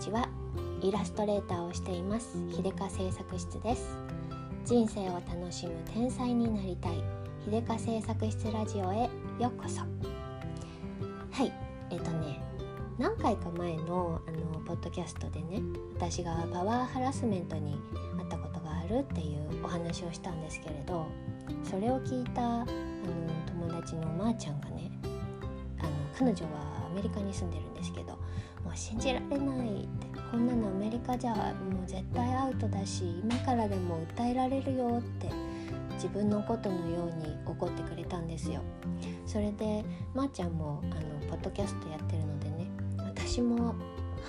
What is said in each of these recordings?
ちはイラストレーターをしています。秀香製作室です。人生を楽しむ天才になりたい。秀香製作室ラジオへようこそ。はい。えっ、とね何回か前のあのポッドキャストでね私がパワーハラスメントにあったことがあるっていうお話をしたんですけれどそれを聞いたあの友達のまーちゃんがねあの彼女はアメリカに住んでるんですけどもう信じられないって。こんなのアメリカじゃもう絶対アウトだし今からでも訴えられるよって自分のことのように怒ってくれたんですよ。それでまー、ちゃんもあのポッドキャストやってるのでね私も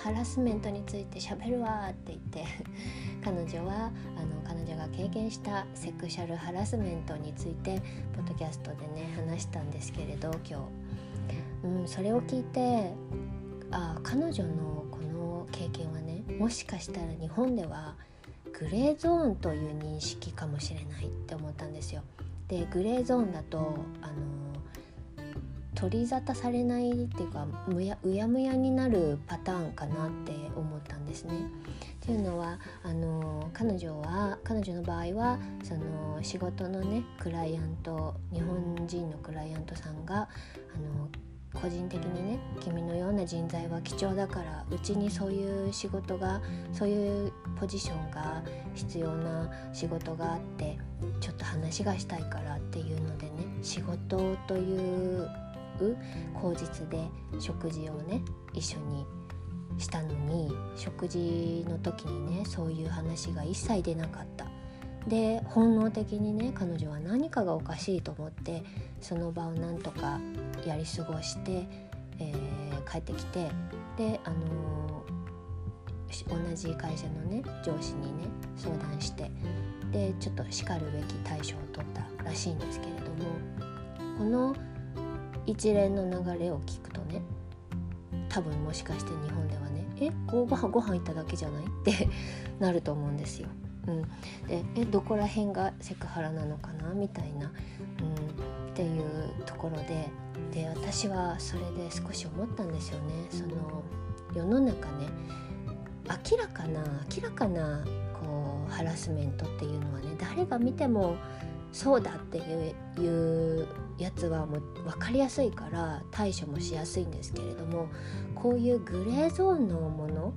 ハラスメントについて喋るわって言って 彼女はあの彼女が経験したセクシャルハラスメントについてポッドキャストでね話したんですけれど今日、うん、それを聞いてあ彼女のこの経験はねもしかしたら日本ではグレーゾーンという認識かもしれないって思ったんですよ。でグレーゾーンだとあの取り沙汰されないっていうかむやうやむやになるパターンかなって思ったんですね。っていうのはあの彼女は彼女の場合はその仕事のねクライアント日本人のクライアントさんがあの個人的にね君のような人材は貴重だからうちにそういう仕事がそういうポジションが必要な仕事があってちょっと話がしたいからっていうのでね仕事という口実で食事をね一緒にしたのに食事の時にねそういう話が一切出なかった。で本能的にね彼女は何かがおかしいと思ってその場をなんとかやり過ごして、えー、帰ってきてであのー、同じ会社のね上司にね相談してでちょっとしかるべき対処を取ったらしいんですけれどもこの一連の流れを聞くとね多分もしかして日本ではね「えご飯ご飯行っただけじゃない?」って なると思うんですよ。うん、でえどこら辺がセクハラなのかな？みたいな、うん、っていうところで。で私はそれで少し思ったんですよね。その世の中ね明らかな明らかなこうハラスメントっていうのはね誰が見てもそうだっていうやつはもう分かりやすいから対処もしやすいんですけれどもこういうグレーゾーンのもの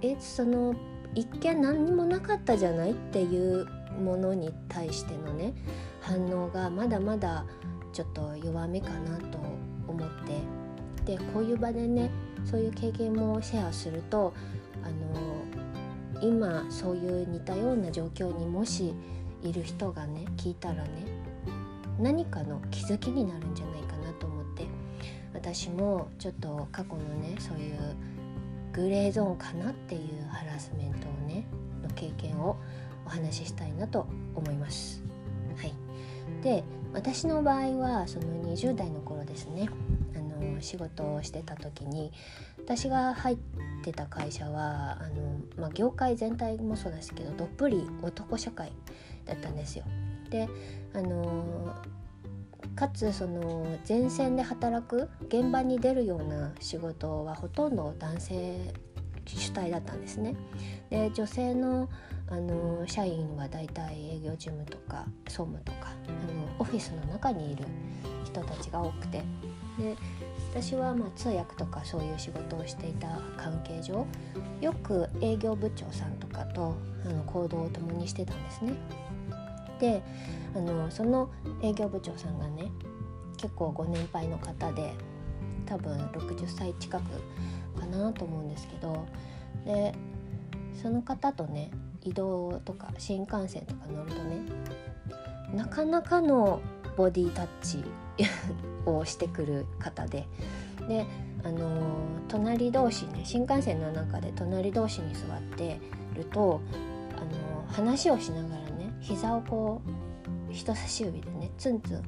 えその一見何にもなかったじゃないっていうものに対してのね反応がまだまだちょっと弱めかなと思って。でこういう場でねそういう経験もシェアするとあの今そういう似たような状況にもしいる人がね聞いたらね何かの気づきになるんじゃないかなと思って。私もちょっと過去のねそういうグレーゾーンかなっていうハラスメントをねの経験をお話ししたいなと思います。はい、で私の場合はその20代の頃ですねあの仕事をしてた時に私が入ってた会社はあの、まあ、業界全体もそうですけどどっぷり男社会だったんですよ。であのかつその前線で働く現場に出るような仕事はほとんど男性主体だったんですね。で女性のあの社員はだいたい営業事務とか総務とかあのオフィスの中にいる人たちが多くてで私はま通訳とかそういう仕事をしていた関係上よく営業部長さんとかとあの行動を共にしてたんですね。であのその営業部長さんがね結構ご年配の方で多分60歳近くかなと思うんですけどでその方とね移動とか新幹線とか乗るとねなかなかのボディタッチをしてくる方でであの隣同士ね新幹線の中で隣同士に座ってるとあの話をしながら膝をこう人差し指でねツンツン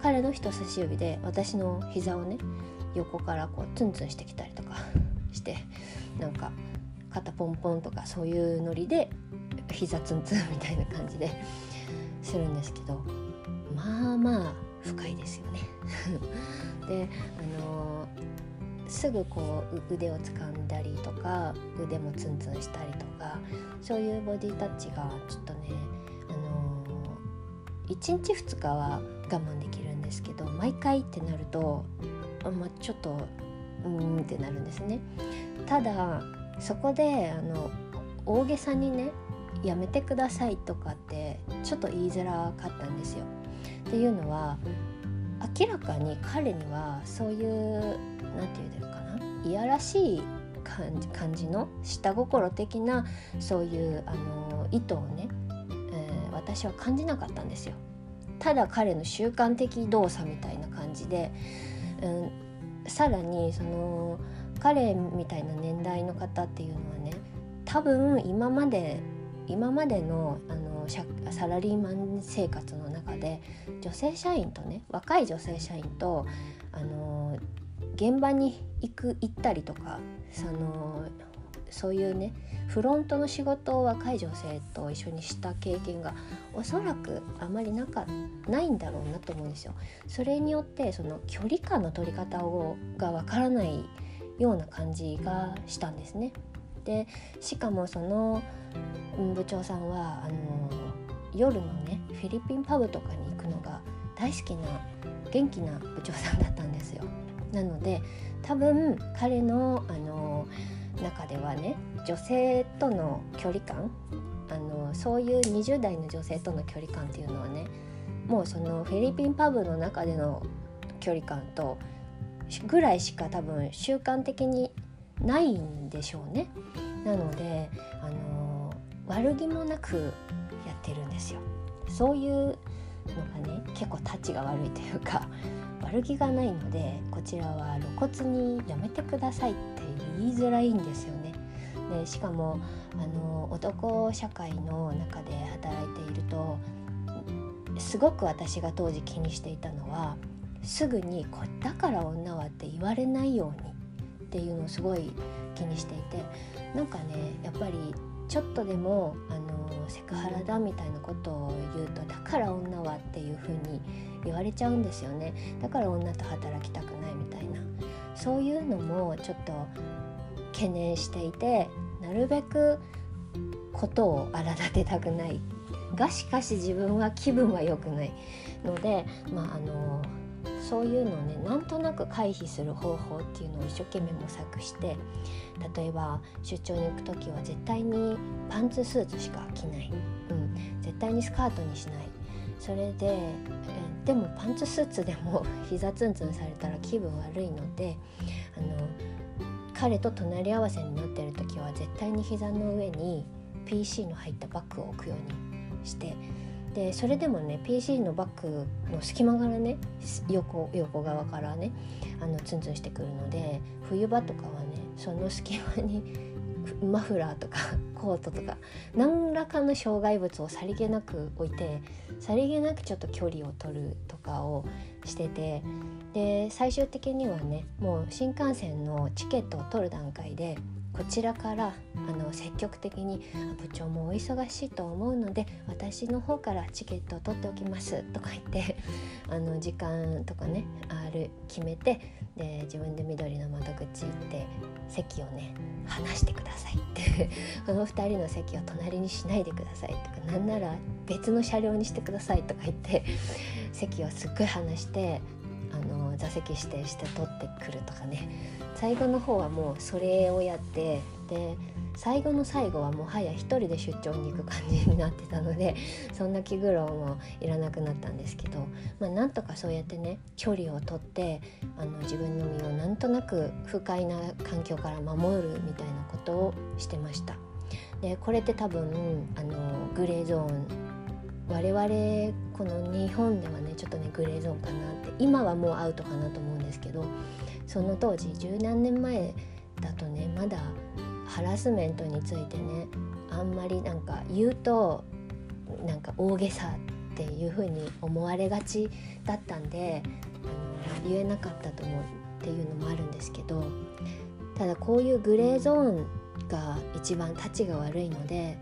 彼の人差し指で私の膝をね横からこうツンツンしてきたりとかして なんか肩ポンポンとかそういうノリで膝ツンツン みたいな感じでするんですけどまあまあ深いですよね。であのすぐこう腕を掴んだりとか腕もツンツンしたりとかそういうボディタッチがちょっとね、1日2日は我慢できるんですけど毎回ってなると、まあ、ちょっとうんってなるんですね。ただそこであの大げさにねやめてくださいとかってちょっと言いづらかったんですよ。っていうのは明らかに彼にはそういう何て言うのかないやらしい感じ感じの下心的なそういうあの意図をね、私は感じなかったんですよ。ただ彼の習慣的動作みたいな感じで、うん、さらにその彼みたいな年代の方っていうのはね多分今まで今までのあのサラリーマン生活の中で女性社員とね若い女性社員とあの現場に行く行ったりとかそのそういうねフロントの仕事を若い女性と一緒にした経験がおそらくあまりなかないんだろうなと思うんですよ。それによってその距離感の取り方をがわからないような感じがしたんですね。でしかもその部長さんはあの夜のねフィリピンパブとかに行くのが大好きな元気な部長さんだったんですよ。なので多分彼のあの中ではね女性との距離感あのそういう20代の女性との距離感っていうのはねもうそのフィリピンパブの中での距離感とぐらいしか多分習慣的にないんでしょうね。なのであの悪気もなくやってるんですよ。そういうのがね結構タッチが悪いというか悪気がないのでこちらは露骨にやめてくださいって言いづらいんですよね。でしかもあの男社会の中で働いているとすごく私が当時気にしていたのはすぐにこ「だから女は」って言われないようにっていうのをすごい気にしていてなんかねやっぱりちょっとでもあのセクハラだみたいなことを言うとだから女はっていう風に言われちゃうんですよね。だから女と働きたくないみたいな。そういうのもちょっと懸念していてなるべくことを荒立てたくない。がしかし自分は気分は良くないのでまああのそういうのをねなんとなく回避する方法っていうのを一生懸命模索して例えば出張に行く時は絶対にパンツスーツしか着ない、うん、絶対にスカートにしない。それでえでもパンツスーツでも 膝ツンツンされたら気分悪いのであの彼と隣り合わせになってる時は絶対に膝の上に PC の入ったバッグを置くようにしてでそれでもね PC のバッグの隙間からね横横側からねあのツンツンしてくるので冬場とかはねその隙間にマフラーとか コートとか何らかの障害物をさりげなく置いてさりげなくちょっと距離を取るとかをしててで最終的にはねもう新幹線のチケットを取る段階でこちらからあの積極的に部長もお忙しいと思うので私の方からチケットを取っておきますとか言って あの時間とかねある決めてで自分で緑の窓口行って席をね離してくださいって この2人の席を隣にしないでくださいとかなんなら別の車両にしてくださいとか言って席をすっごい離して座席指定して取ってくるとかね最後の方はもうそれをやってで最後の最後はもはや一人で出張に行く感じになってたのでそんな気苦労もいらなくなったんですけど、まあ、なんとかそうやってね距離をとってあの自分の身をなんとなく不快な環境から守るみたいなことをしてました。でこれって多分あのグレーゾーン我々この日本ではねちょっとねグレーゾーンかなって今はもうアウトかなと思うんですけどその当時十何年前だとねまだハラスメントについてねあんまりなんか言うとなんか大げさっていう風に思われがちだったんであの言えなかったと思うっていうのもあるんですけどただこういうグレーゾーンが一番たちが悪いので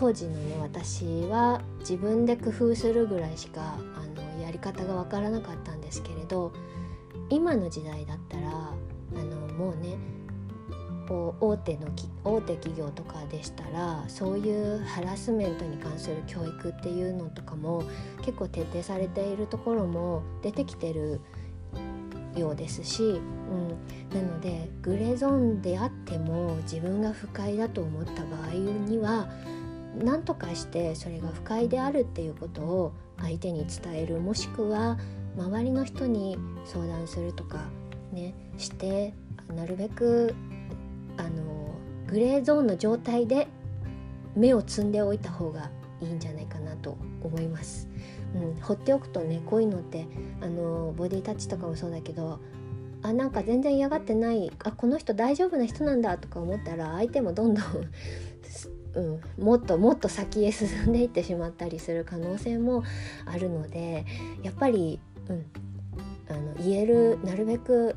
当時のね私は自分で工夫するぐらいしかあのやり方がわからなかったんですけれど今の時代だったらあのもうねこう大手の大手企業とかでしたらそういうハラスメントに関する教育っていうのとかも結構徹底されているところも出てきてるようですし、うん、なのでグレゾーンであっても自分が不快だと思った場合には何とかしてそれが不快であるっていうことを相手に伝えるもしくは周りの人に相談するとかねしてなるべくあのグレーゾーンの状態で目を摘んでおいた方がいいんじゃないかなと思います。うん、放っておくとねこういうのってあのボディタッチとかもそうだけどあなんか全然嫌がってないあこの人大丈夫な人なんだとか思ったら相手もどんどんうん、もっともっと先へ進んでいってしまったりする可能性もあるのでやっぱり、うん、あの言えるなるべく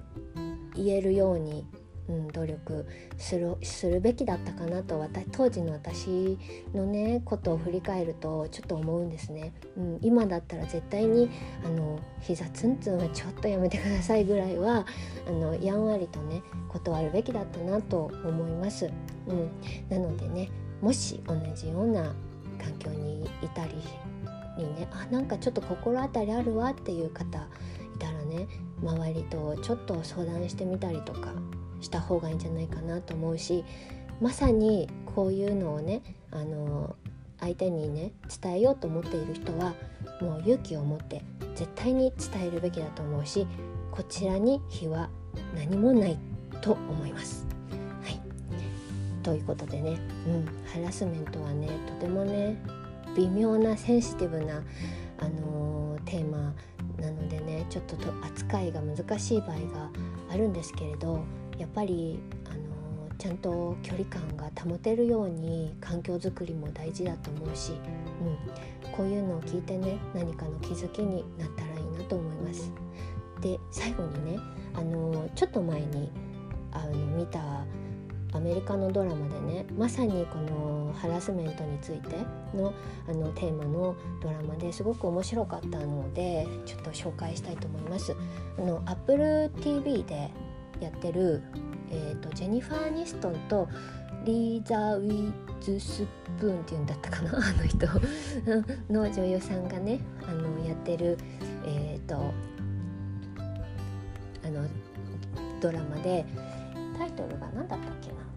言えるようにうん、努力するするべきだったかなと私当時の私のねことを振り返るとちょっと思うんですね、うん、今だったら絶対にあの膝ツンツンはちょっとやめてくださいぐらいはあのやんわりとね断るべきだったなと思います、うん、なのでねもし同じような環境にいたりにねあなんかちょっと心当たりあるわっていう方いたらね周りとちょっと相談してみたりとかした方がいいんじゃないかなと思うしまさにこういうのをねあの相手にね伝えようと思っている人はもう勇気を持って絶対に伝えるべきだと思うしこちらに非は何もないと思います。ということでね、うん、ハラスメントはねとてもね微妙なセンシティブな、あのー、テーマなのでねちょっと扱いが難しい場合があるんですけれどやっぱりあのちゃんと距離感が保てるように環境づくりも大事だと思うし、うん、こういうのを聞いてね何かの気づきになったらいいなと思います。で最後にねあのちょっと前にあの見たアメリカのドラマでねまさにこのハラスメントについてのあのテーマのドラマですごく面白かったのでちょっと紹介したいと思います。あの Apple TV でやってる、えーと、ジェニファー・ニストンとリーザ・ウィズ・スプーンっていうんだったかな あの人 の女優さんがねあのやってるえっ、ー、とあのドラマでイトルが何だったっけな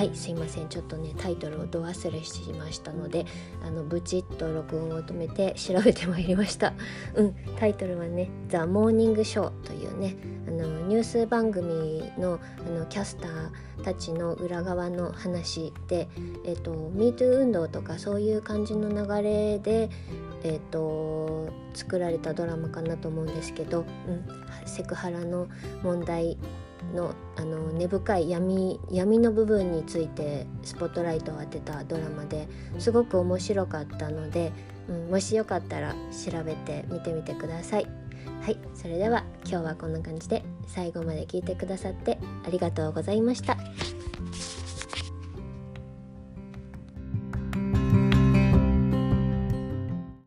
はいすいません。ちょっとねタイトルをど忘れしましたのであのブチッと録音を止めて調べてまいりました。うんタイトルはね「ザ・モーニング・ショー」というねあのニュース番組のあのキャスターたちの裏側の話で、えっと、MeToo 運動とかそういう感じの流れで、えっと、作られたドラマかなと思うんですけど、うん、セクハラの問題のあの根深い闇闇の部分についてスポットライトを当てたドラマですごく面白かったので、うん、もしよかったら調べて見てみてください。はいそれでは今日はこんな感じで最後まで聞いてくださってありがとうございました。